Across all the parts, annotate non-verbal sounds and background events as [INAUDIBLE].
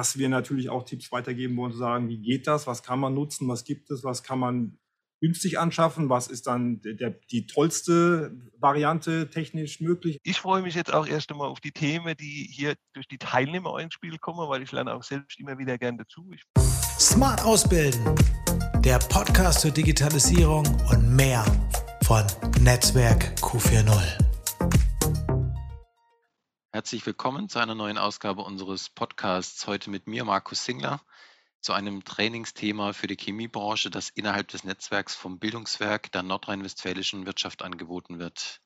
dass wir natürlich auch Tipps weitergeben wollen, zu sagen, wie geht das, was kann man nutzen, was gibt es, was kann man günstig anschaffen, was ist dann der, die tollste Variante technisch möglich. Ich freue mich jetzt auch erst einmal auf die Themen, die hier durch die Teilnehmer ins Spiel kommen, weil ich lerne auch selbst immer wieder gerne dazu. Ich Smart Ausbilden, der Podcast zur Digitalisierung und mehr von Netzwerk Q40. Herzlich willkommen zu einer neuen Ausgabe unseres Podcasts. Heute mit mir, Markus Singler, zu einem Trainingsthema für die Chemiebranche, das innerhalb des Netzwerks vom Bildungswerk der nordrhein-westfälischen Wirtschaft angeboten wird.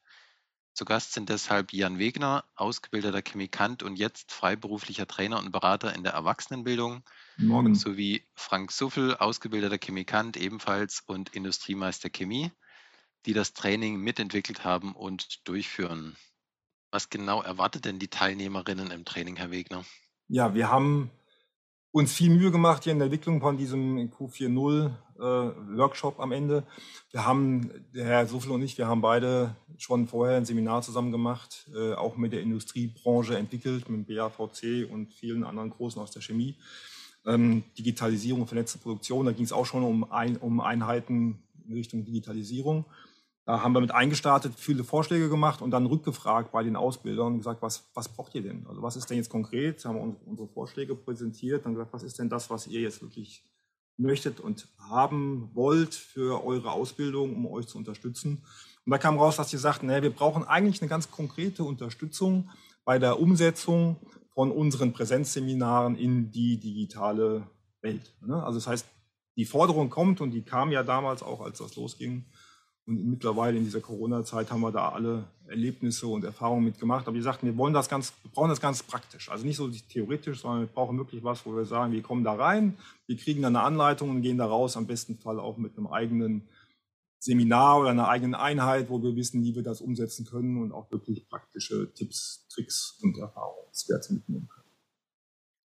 Zu Gast sind deshalb Jan Wegner, ausgebildeter Chemikant und jetzt freiberuflicher Trainer und Berater in der Erwachsenenbildung, Morgen. sowie Frank Suffel, ausgebildeter Chemikant ebenfalls und Industriemeister Chemie, die das Training mitentwickelt haben und durchführen. Was genau erwartet denn die Teilnehmerinnen im Training, Herr Wegner? Ja, wir haben uns viel Mühe gemacht hier in der Entwicklung von diesem Q40 äh, Workshop am Ende. Wir haben, der Herr Suffel und ich, wir haben beide schon vorher ein Seminar zusammen gemacht, äh, auch mit der Industriebranche entwickelt, mit dem BAVC und vielen anderen Großen aus der Chemie. Ähm, Digitalisierung vernetzte Produktion, da ging es auch schon um, ein, um Einheiten in Richtung Digitalisierung. Da haben wir mit eingestartet, viele Vorschläge gemacht und dann rückgefragt bei den Ausbildern und gesagt, was, was braucht ihr denn? Also was ist denn jetzt konkret? Haben wir unsere Vorschläge präsentiert, dann gesagt, was ist denn das, was ihr jetzt wirklich möchtet und haben wollt für eure Ausbildung, um euch zu unterstützen. Und da kam raus, dass sie sagten, naja, wir brauchen eigentlich eine ganz konkrete Unterstützung bei der Umsetzung von unseren Präsenzseminaren in die digitale Welt. Ne? Also das heißt, die Forderung kommt und die kam ja damals auch, als das losging, und mittlerweile in dieser Corona-Zeit haben wir da alle Erlebnisse und Erfahrungen mitgemacht. Aber wir sagten, wir wollen das ganz, brauchen das ganz praktisch. Also nicht so theoretisch, sondern wir brauchen wirklich was, wo wir sagen, wir kommen da rein, wir kriegen dann eine Anleitung und gehen da raus, am besten Fall auch mit einem eigenen Seminar oder einer eigenen Einheit, wo wir wissen, wie wir das umsetzen können und auch wirklich praktische Tipps, Tricks und Erfahrungswerte mitnehmen können.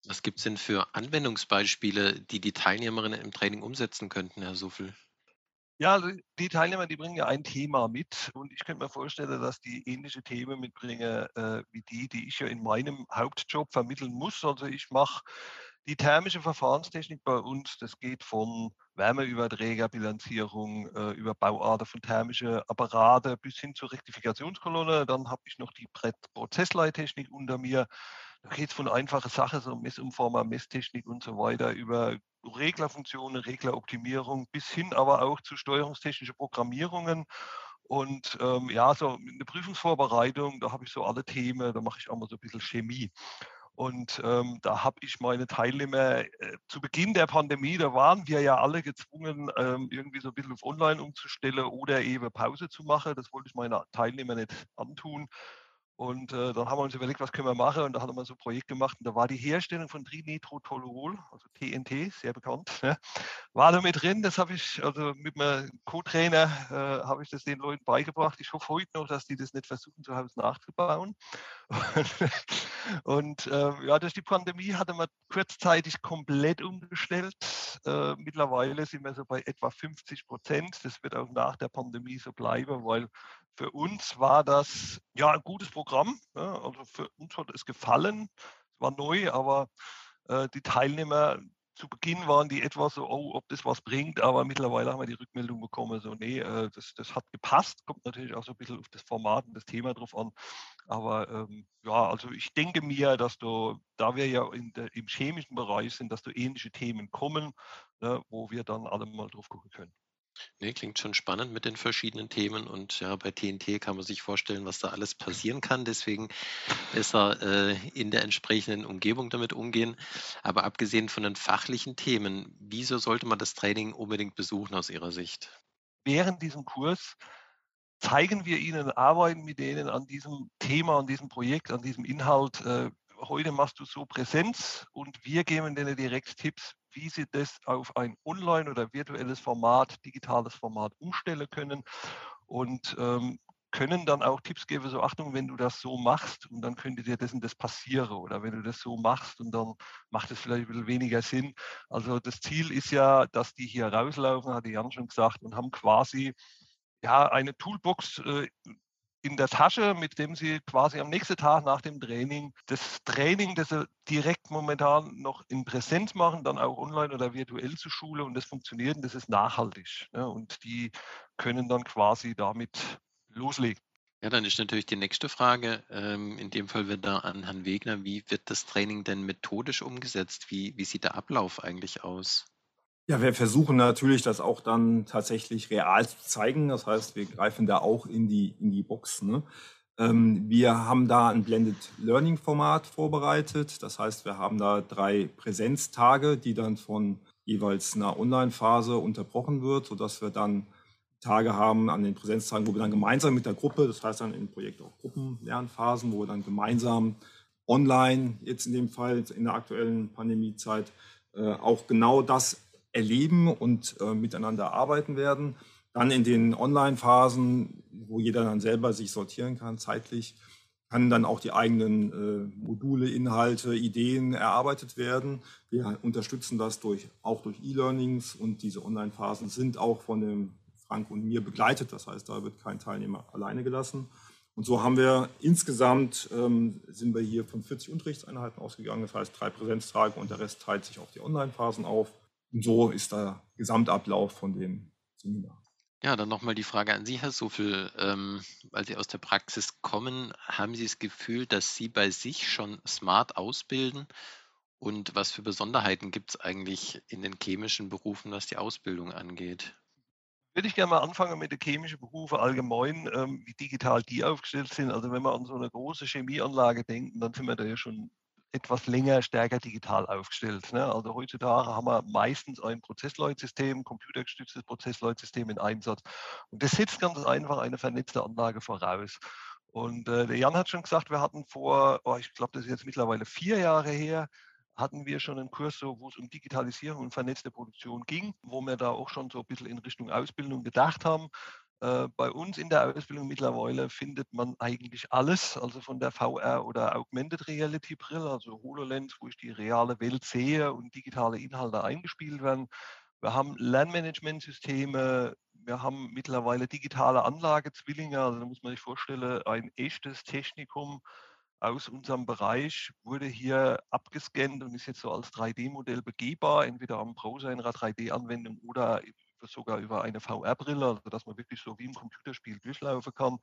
Was gibt es denn für Anwendungsbeispiele, die die Teilnehmerinnen im Training umsetzen könnten, Herr Suffel? Ja, die Teilnehmer, die bringen ja ein Thema mit und ich könnte mir vorstellen, dass die ähnliche Themen mitbringen äh, wie die, die ich ja in meinem Hauptjob vermitteln muss. Also ich mache die thermische Verfahrenstechnik bei uns, das geht von Wärmeüberträgerbilanzierung äh, über Bauarten von thermischen Apparate bis hin zur Rektifikationskolonne. Dann habe ich noch die Prozessleittechnik unter mir. Da geht es von einfachen Sachen, so Messumformer, Messtechnik und so weiter, über Reglerfunktionen, Regleroptimierung bis hin aber auch zu steuerungstechnischen Programmierungen. Und ähm, ja, so eine Prüfungsvorbereitung, da habe ich so alle Themen, da mache ich auch mal so ein bisschen Chemie. Und ähm, da habe ich meine Teilnehmer äh, zu Beginn der Pandemie, da waren wir ja alle gezwungen, ähm, irgendwie so ein bisschen auf Online umzustellen oder eben Pause zu machen. Das wollte ich meinen Teilnehmern nicht antun. Und äh, dann haben wir uns überlegt, was können wir machen. Und da haben wir so ein Projekt gemacht. Und da war die Herstellung von Trinitrotoluol, also TNT, sehr bekannt, ne, war da mit drin. Das habe ich, also mit meinem Co-Trainer äh, habe ich das den Leuten beigebracht. Ich hoffe heute noch, dass die das nicht versuchen, zu Hause nachzubauen. [LAUGHS] und äh, ja, durch die Pandemie hatte man kurzzeitig komplett umgestellt. Äh, mittlerweile sind wir so bei etwa 50 Prozent. Das wird auch nach der Pandemie so bleiben, weil für uns war das ja ein gutes Programm. Ja, also für uns hat es gefallen. Es war neu, aber äh, die Teilnehmer zu Beginn waren die etwas so, oh, ob das was bringt, aber mittlerweile haben wir die Rückmeldung bekommen, so, nee, äh, das, das hat gepasst, kommt natürlich auch so ein bisschen auf das Format und das Thema drauf an. Aber ähm, ja, also ich denke mir, dass du, da wir ja der, im chemischen Bereich sind, dass du ähnliche Themen kommen, ne, wo wir dann alle mal drauf gucken können. Ne, klingt schon spannend mit den verschiedenen Themen und ja, bei TNT kann man sich vorstellen, was da alles passieren kann. Deswegen besser äh, in der entsprechenden Umgebung damit umgehen. Aber abgesehen von den fachlichen Themen, wieso sollte man das Training unbedingt besuchen aus Ihrer Sicht? Während diesem Kurs zeigen wir Ihnen, arbeiten mit denen an diesem Thema, an diesem Projekt, an diesem Inhalt. Äh, heute machst du so Präsenz und wir geben denen direkt Tipps, wie sie das auf ein online- oder virtuelles Format, digitales Format umstellen können und ähm, können dann auch Tipps geben, so Achtung, wenn du das so machst und dann könnte dir das und das passieren oder wenn du das so machst und dann macht es vielleicht ein bisschen weniger Sinn. Also das Ziel ist ja, dass die hier rauslaufen, hatte Jan schon gesagt, und haben quasi ja eine Toolbox äh, in der Tasche, mit dem sie quasi am nächsten Tag nach dem Training das Training, das sie direkt momentan noch in Präsenz machen, dann auch online oder virtuell zur Schule und das funktioniert und das ist nachhaltig. Ne? Und die können dann quasi damit loslegen. Ja, dann ist natürlich die nächste Frage, ähm, in dem Fall wieder an Herrn Wegner, wie wird das Training denn methodisch umgesetzt? Wie, wie sieht der Ablauf eigentlich aus? Ja, wir versuchen natürlich, das auch dann tatsächlich real zu zeigen. Das heißt, wir greifen da auch in die, in die Box. Ne? Ähm, wir haben da ein Blended Learning Format vorbereitet. Das heißt, wir haben da drei Präsenztage, die dann von jeweils einer Online-Phase unterbrochen wird, sodass wir dann Tage haben an den Präsenztagen, wo wir dann gemeinsam mit der Gruppe, das heißt dann im Projekt auch Gruppenlernphasen, wo wir dann gemeinsam online, jetzt in dem Fall in der aktuellen Pandemiezeit, äh, auch genau das erleben und äh, miteinander arbeiten werden. Dann in den Online-Phasen, wo jeder dann selber sich sortieren kann, zeitlich, kann dann auch die eigenen äh, Module, Inhalte, Ideen erarbeitet werden. Wir unterstützen das durch, auch durch E-Learnings und diese Online-Phasen sind auch von dem Frank und mir begleitet. Das heißt, da wird kein Teilnehmer alleine gelassen. Und so haben wir insgesamt, ähm, sind wir hier von 40 Unterrichtseinheiten ausgegangen. Das heißt, drei Präsenztage und der Rest teilt sich auf die Online-Phasen auf. Und so ist der Gesamtablauf von dem Seminar. Ja, dann nochmal die Frage an Sie, Herr Suffel. Ähm, weil Sie aus der Praxis kommen, haben Sie das Gefühl, dass Sie bei sich schon smart ausbilden? Und was für Besonderheiten gibt es eigentlich in den chemischen Berufen, was die Ausbildung angeht? Würde ich gerne mal anfangen mit den chemischen Berufen allgemein, ähm, wie digital die aufgestellt sind. Also wenn wir an so eine große Chemieanlage denken, dann sind wir da ja schon etwas länger, stärker digital aufgestellt. Ne? Also heutzutage haben wir meistens ein Prozessleutsystem, computergestütztes Prozessleutsystem in Einsatz. Und das setzt ganz einfach eine vernetzte Anlage voraus. Und äh, der Jan hat schon gesagt, wir hatten vor, oh, ich glaube, das ist jetzt mittlerweile vier Jahre her, hatten wir schon einen Kurs, so, wo es um Digitalisierung und vernetzte Produktion ging, wo wir da auch schon so ein bisschen in Richtung Ausbildung gedacht haben. Äh, bei uns in der Ausbildung mittlerweile findet man eigentlich alles, also von der VR oder Augmented Reality Brille, also HoloLens, wo ich die reale Welt sehe und digitale Inhalte eingespielt werden. Wir haben Lernmanagementsysteme, wir haben mittlerweile digitale Anlagezwillinge, also da muss man sich vorstellen, ein echtes Technikum aus unserem Bereich wurde hier abgescannt und ist jetzt so als 3D-Modell begehbar, entweder am Browser in einer 3D-Anwendung oder sogar über eine VR-Brille, also dass man wirklich so wie im Computerspiel durchlaufen kann.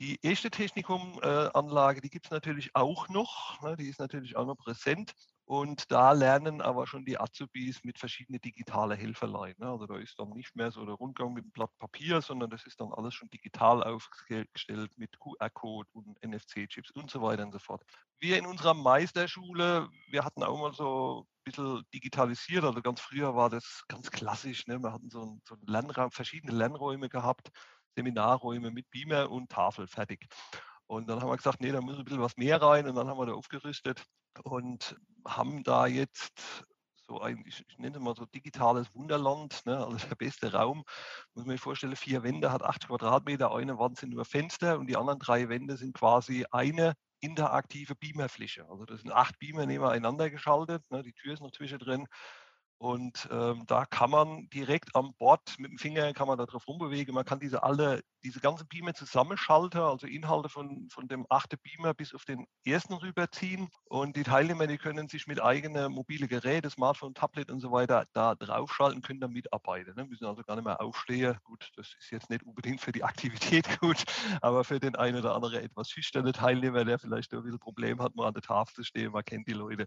Die erste Technikum-Anlage, die gibt es natürlich auch noch, ne, die ist natürlich auch noch präsent. Und da lernen aber schon die Azubis mit verschiedenen digitalen Helferlein. Ne? Also da ist dann nicht mehr so der Rundgang mit einem Blatt Papier, sondern das ist dann alles schon digital aufgestellt mit QR-Code und NFC-Chips und so weiter und so fort. Wir in unserer Meisterschule, wir hatten auch mal so ein bisschen digitalisiert. Also ganz früher war das ganz klassisch. Ne? Wir hatten so einen, so einen Lernraum, verschiedene Lernräume gehabt, Seminarräume mit Beamer und Tafel fertig. Und dann haben wir gesagt, nee, da muss ein bisschen was mehr rein. Und dann haben wir da aufgerüstet und haben da jetzt so ein, ich, ich nenne es mal so digitales Wunderland, ne? also der beste Raum. Muss man sich vorstellen, vier Wände hat acht Quadratmeter, eine Wand sind nur Fenster und die anderen drei Wände sind quasi eine interaktive Beamerfläche. Also das sind acht Beamer nebeneinander geschaltet, ne? die Tür ist noch zwischendrin und ähm, da kann man direkt am Bord mit dem Finger kann man da drauf rumbewegen. Man kann diese alle, diese ganzen Beamer zusammenschalten, also Inhalte von, von dem achten Beamer bis auf den ersten rüberziehen. Und die Teilnehmer, die können sich mit eigenen mobile Geräten, Smartphone, Tablet und so weiter da draufschalten, können da mitarbeiten. Ne? Müssen also gar nicht mehr aufstehen. Gut, das ist jetzt nicht unbedingt für die Aktivität [LAUGHS] gut, aber für den einen oder anderen etwas schüchternen Teilnehmer, der vielleicht ein bisschen Problem hat, mal an der Tafel zu stehen, man kennt die Leute,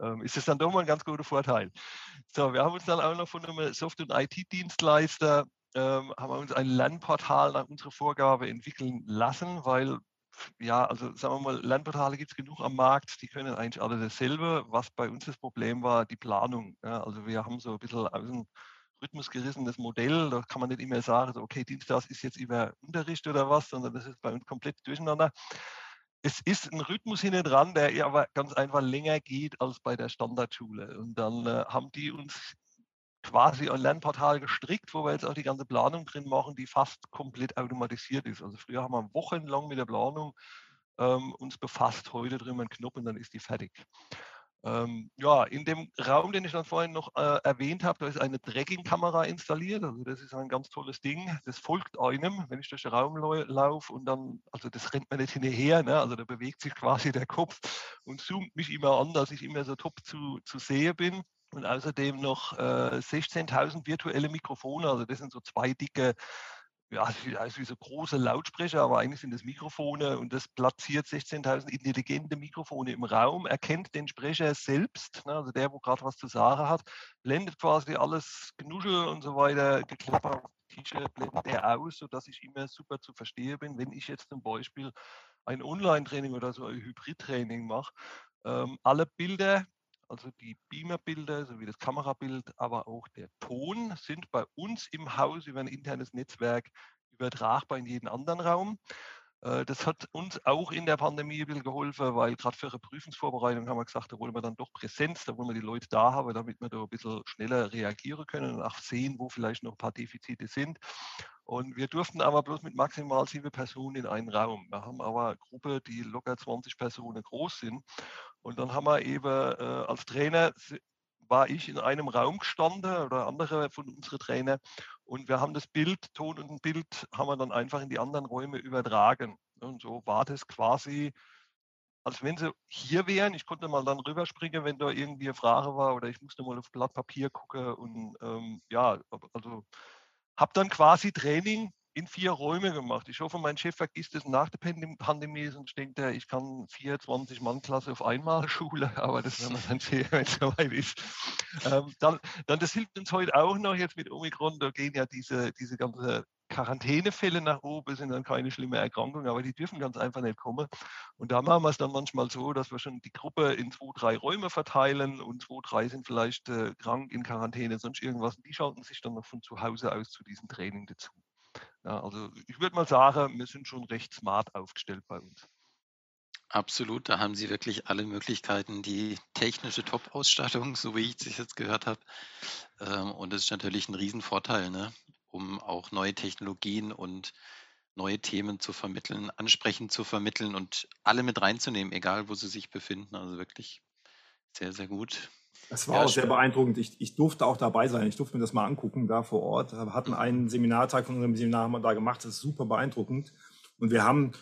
ähm, ist es dann doch mal ein ganz guter Vorteil. So, wir haben uns dann auch noch von einem Software- und IT-Dienstleister ähm, haben wir uns ein Lernportal nach unserer Vorgabe entwickeln lassen, weil ja, also sagen wir mal, Lernportale gibt es genug am Markt, die können eigentlich alle dasselbe. Was bei uns das Problem war, die Planung. Ja, also wir haben so ein bisschen aus dem Rhythmus gerissenes Modell. Da kann man nicht immer sagen, so, okay, Dienstag ist jetzt über Unterricht oder was, sondern das ist bei uns komplett durcheinander es ist ein Rhythmus hinten dran, der aber ganz einfach länger geht als bei der Standardschule. Und dann äh, haben die uns quasi ein Lernportal gestrickt, wo wir jetzt auch die ganze Planung drin machen, die fast komplett automatisiert ist. Also früher haben wir wochenlang mit der Planung ähm, uns befasst, heute drin einen Knopf und dann ist die fertig. Ähm, ja, in dem Raum, den ich dann vorhin noch äh, erwähnt habe, da ist eine Tracking-Kamera installiert. Also das ist ein ganz tolles Ding. Das folgt einem, wenn ich durch den Raum laufe und dann, also das rennt mir nicht hinterher, ne? also da bewegt sich quasi der Kopf und zoomt mich immer an, dass ich immer so top zu, zu sehen bin. Und außerdem noch äh, 16.000 virtuelle Mikrofone, also das sind so zwei dicke ja, also so große Lautsprecher, aber eigentlich sind das Mikrofone und das platziert 16.000 intelligente Mikrofone im Raum, erkennt den Sprecher selbst, ne, also der, wo gerade was zu sagen hat, blendet quasi alles Genuschel und so weiter, Geklapper Tische, blendet er aus, sodass ich immer super zu verstehen bin, wenn ich jetzt zum Beispiel ein Online-Training oder so ein Hybrid-Training mache. Ähm, alle Bilder, also die Beamer-Bilder sowie das Kamerabild, aber auch der Ton sind bei uns im Haus über ein internes Netzwerk übertragbar in jeden anderen Raum. Äh, das hat uns auch in der Pandemie ein bisschen geholfen, weil gerade für eine Prüfungsvorbereitung haben wir gesagt, da wollen wir dann doch Präsenz, da wollen wir die Leute da haben, damit wir da ein bisschen schneller reagieren können und auch sehen, wo vielleicht noch ein paar Defizite sind. Und wir durften aber bloß mit maximal sieben Personen in einen Raum. Wir haben aber eine Gruppe, die locker 20 Personen groß sind. Und dann haben wir eben äh, als Trainer war ich in einem Raum gestanden oder andere von unseren Trainer und wir haben das Bild, Ton und Bild haben wir dann einfach in die anderen Räume übertragen. Und so war das quasi, als wenn sie hier wären. Ich konnte mal dann rüberspringen, wenn da irgendwie eine Frage war oder ich musste mal auf Blatt Papier gucken und ähm, ja, habe dann quasi Training in vier Räume gemacht. Ich hoffe, mein Chef vergisst es nach der Pandemie, sonst denkt er, ich kann 24 Mann Klasse auf einmal [LAUGHS] Schule, aber das werden wir dann sehen, wenn es soweit ist. Ähm, dann, dann, das hilft uns heute auch noch jetzt mit Omikron, da gehen ja diese, diese ganze Quarantänefälle nach oben, sind dann keine schlimme Erkrankung, aber die dürfen ganz einfach nicht kommen. Und da machen wir es dann manchmal so, dass wir schon die Gruppe in zwei, drei Räume verteilen und zwei, drei sind vielleicht äh, krank in Quarantäne, sonst irgendwas. Die schalten sich dann noch von zu Hause aus zu diesem Training dazu. Ja, also ich würde mal sagen, wir sind schon recht smart aufgestellt bei uns. Absolut, da haben Sie wirklich alle Möglichkeiten, die technische Top-Ausstattung, so wie ich es jetzt gehört habe. Ähm, und das ist natürlich ein Riesenvorteil, ne? Um auch neue Technologien und neue Themen zu vermitteln, ansprechend zu vermitteln und alle mit reinzunehmen, egal wo sie sich befinden. Also wirklich sehr, sehr gut. Das war ja, auch sehr beeindruckend. Ich, ich, durfte auch dabei sein. Ich durfte mir das mal angucken, da vor Ort. Wir hatten mhm. einen Seminartag von unserem Seminar haben wir da gemacht. Das ist super beeindruckend. Und wir haben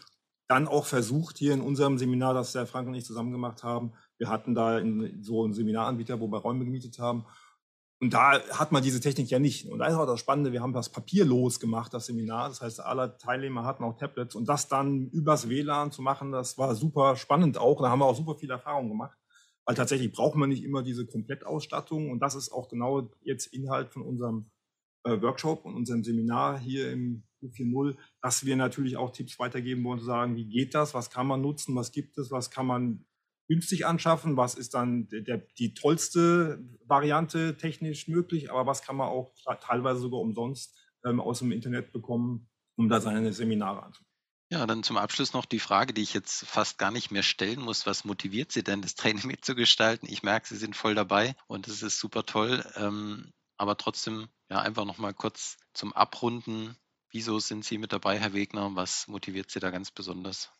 dann auch versucht, hier in unserem Seminar, das der Frank und ich zusammen gemacht haben, wir hatten da in, so einen Seminaranbieter, wo wir Räume gemietet haben. Und da hat man diese Technik ja nicht. Und da ist auch das Spannende, wir haben das papierlos gemacht, das Seminar. Das heißt, alle Teilnehmer hatten auch Tablets. Und das dann übers WLAN zu machen, das war super spannend auch. Da haben wir auch super viel Erfahrung gemacht. Weil tatsächlich braucht man nicht immer diese Komplettausstattung. Und das ist auch genau jetzt Inhalt von unserem äh, Workshop und unserem Seminar hier im Q40, dass wir natürlich auch Tipps weitergeben wollen, zu sagen, wie geht das, was kann man nutzen, was gibt es, was kann man günstig anschaffen, was ist dann der, die tollste Variante technisch möglich, aber was kann man auch teilweise sogar umsonst ähm, aus dem Internet bekommen, um da seine Seminare anzubieten. Ja, dann zum Abschluss noch die Frage, die ich jetzt fast gar nicht mehr stellen muss. Was motiviert Sie denn, das Training [LAUGHS] mitzugestalten? Ich merke, Sie sind voll dabei und es ist super toll. Ähm, aber trotzdem, ja, einfach nochmal kurz zum Abrunden. Wieso sind Sie mit dabei, Herr Wegner? Was motiviert Sie da ganz besonders?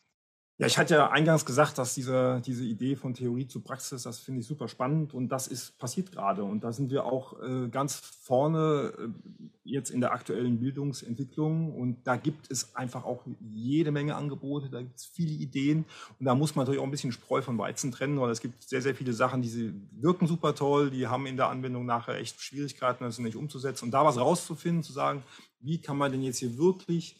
Ja, ich hatte ja eingangs gesagt, dass diese, diese Idee von Theorie zu Praxis, das finde ich super spannend und das ist passiert gerade. Und da sind wir auch äh, ganz vorne äh, jetzt in der aktuellen Bildungsentwicklung und da gibt es einfach auch jede Menge Angebote, da gibt es viele Ideen und da muss man natürlich auch ein bisschen Spreu von Weizen trennen, weil es gibt sehr, sehr viele Sachen, die wirken super toll, die haben in der Anwendung nachher echt Schwierigkeiten, das nicht umzusetzen. Und da was rauszufinden, zu sagen, wie kann man denn jetzt hier wirklich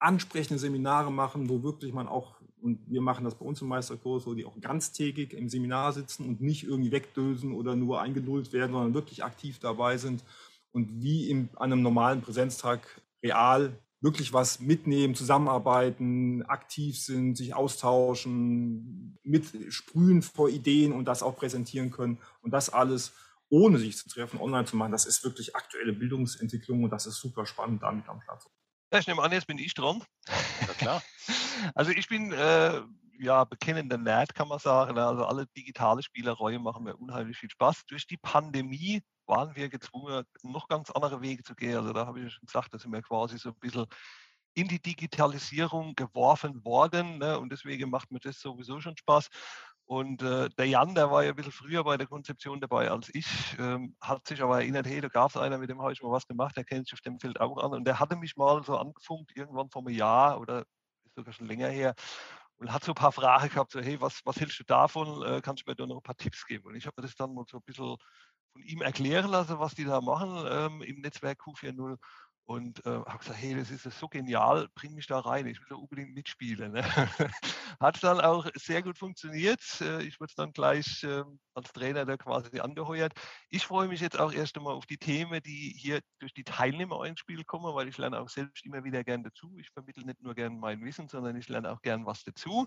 ansprechende Seminare machen, wo wirklich man auch und wir machen das bei uns im Meisterkurs, wo die auch ganztägig im Seminar sitzen und nicht irgendwie wegdösen oder nur eingelullt werden, sondern wirklich aktiv dabei sind und wie in einem normalen Präsenztag real wirklich was mitnehmen, zusammenarbeiten, aktiv sind, sich austauschen, mitsprühen vor Ideen und das auch präsentieren können. Und das alles ohne sich zu treffen, online zu machen, das ist wirklich aktuelle Bildungsentwicklung und das ist super spannend, damit am Platz. Ich nehme an, jetzt bin ich dran. Ja, klar. [LAUGHS] Also ich bin äh, ja bekennender Nerd, kann man sagen. Also alle digitale Spielereien machen mir unheimlich viel Spaß. Durch die Pandemie waren wir gezwungen, noch ganz andere Wege zu gehen. Also da habe ich schon gesagt, da sind wir quasi so ein bisschen in die Digitalisierung geworfen worden. Ne? Und deswegen macht mir das sowieso schon Spaß. Und äh, der Jan, der war ja ein bisschen früher bei der Konzeption dabei als ich, ähm, hat sich aber erinnert, hey, da gab es einer, mit dem habe ich mal was gemacht, der kennt sich auf dem Feld auch an. Und der hatte mich mal so angefunkt, irgendwann vor einem Jahr oder sogar schon länger her, und hat so ein paar Fragen gehabt, so, hey, was, was hältst du davon? Äh, kannst du mir da noch ein paar Tipps geben? Und ich habe mir das dann mal so ein bisschen von ihm erklären lassen, was die da machen ähm, im Netzwerk Q40 und äh, habe gesagt, hey, das ist so genial, bring mich da rein, ich will da unbedingt mitspielen. Ne? [LAUGHS] Hat dann auch sehr gut funktioniert. Äh, ich wurde dann gleich äh, als Trainer da quasi angeheuert. Ich freue mich jetzt auch erst einmal auf die Themen, die hier durch die Teilnehmer ins Spiel kommen, weil ich lerne auch selbst immer wieder gern dazu. Ich vermittle nicht nur gern mein Wissen, sondern ich lerne auch gern was dazu.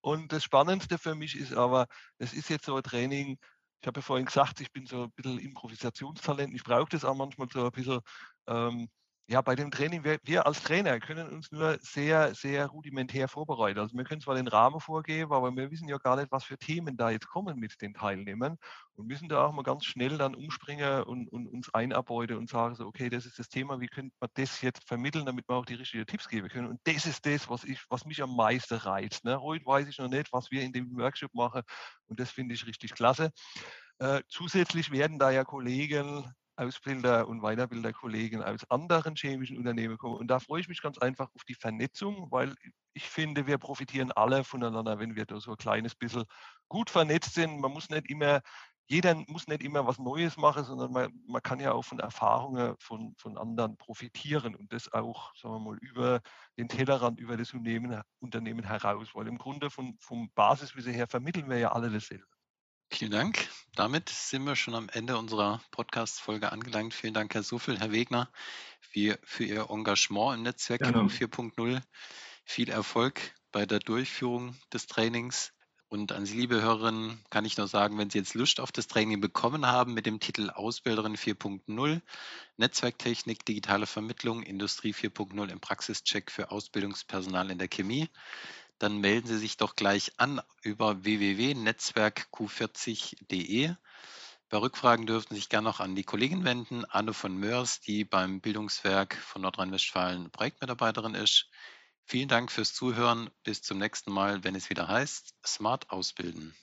Und das Spannendste für mich ist aber, das ist jetzt so ein Training, ich habe ja vorhin gesagt, ich bin so ein bisschen Improvisationstalent. Ich brauche das auch manchmal so ein bisschen ähm, ja, bei dem Training, wir, wir, als Trainer können uns nur sehr, sehr rudimentär vorbereiten. Also wir können zwar den Rahmen vorgeben, aber wir wissen ja gar nicht, was für Themen da jetzt kommen mit den Teilnehmern und müssen da auch mal ganz schnell dann umspringen und, und uns einarbeiten und sagen so, okay, das ist das Thema, wie könnte man das jetzt vermitteln, damit wir auch die richtigen Tipps geben können. Und das ist das, was, ich, was mich am meisten reizt. Ne? Heute weiß ich noch nicht, was wir in dem Workshop machen und das finde ich richtig klasse. Äh, zusätzlich werden da ja Kollegen Ausbilder und Weiterbilderkollegen aus anderen chemischen Unternehmen kommen. Und da freue ich mich ganz einfach auf die Vernetzung, weil ich finde, wir profitieren alle voneinander, wenn wir da so ein kleines bisschen gut vernetzt sind. Man muss nicht immer, jeder muss nicht immer was Neues machen, sondern man, man kann ja auch von Erfahrungen von, von anderen profitieren und das auch, sagen wir mal, über den Tellerrand, über das Unternehmen, Unternehmen heraus. Weil im Grunde von, vom Basiswissen her vermitteln wir ja alle dasselbe. Vielen Dank. Damit sind wir schon am Ende unserer Podcast-Folge angelangt. Vielen Dank, Herr Suffel, Herr Wegner, für, für Ihr Engagement im Netzwerk Gerne. 4.0. Viel Erfolg bei der Durchführung des Trainings. Und an Sie, liebe Hörerinnen, kann ich nur sagen, wenn Sie jetzt Lust auf das Training bekommen haben mit dem Titel Ausbilderin 4.0, Netzwerktechnik, digitale Vermittlung, Industrie 4.0 im Praxischeck für Ausbildungspersonal in der Chemie, dann melden Sie sich doch gleich an über www.netzwerkq40.de. Bei Rückfragen dürfen Sie sich gerne noch an die Kollegin wenden, Anne von Mörs, die beim Bildungswerk von Nordrhein-Westfalen Projektmitarbeiterin ist. Vielen Dank fürs Zuhören. Bis zum nächsten Mal, wenn es wieder heißt Smart Ausbilden.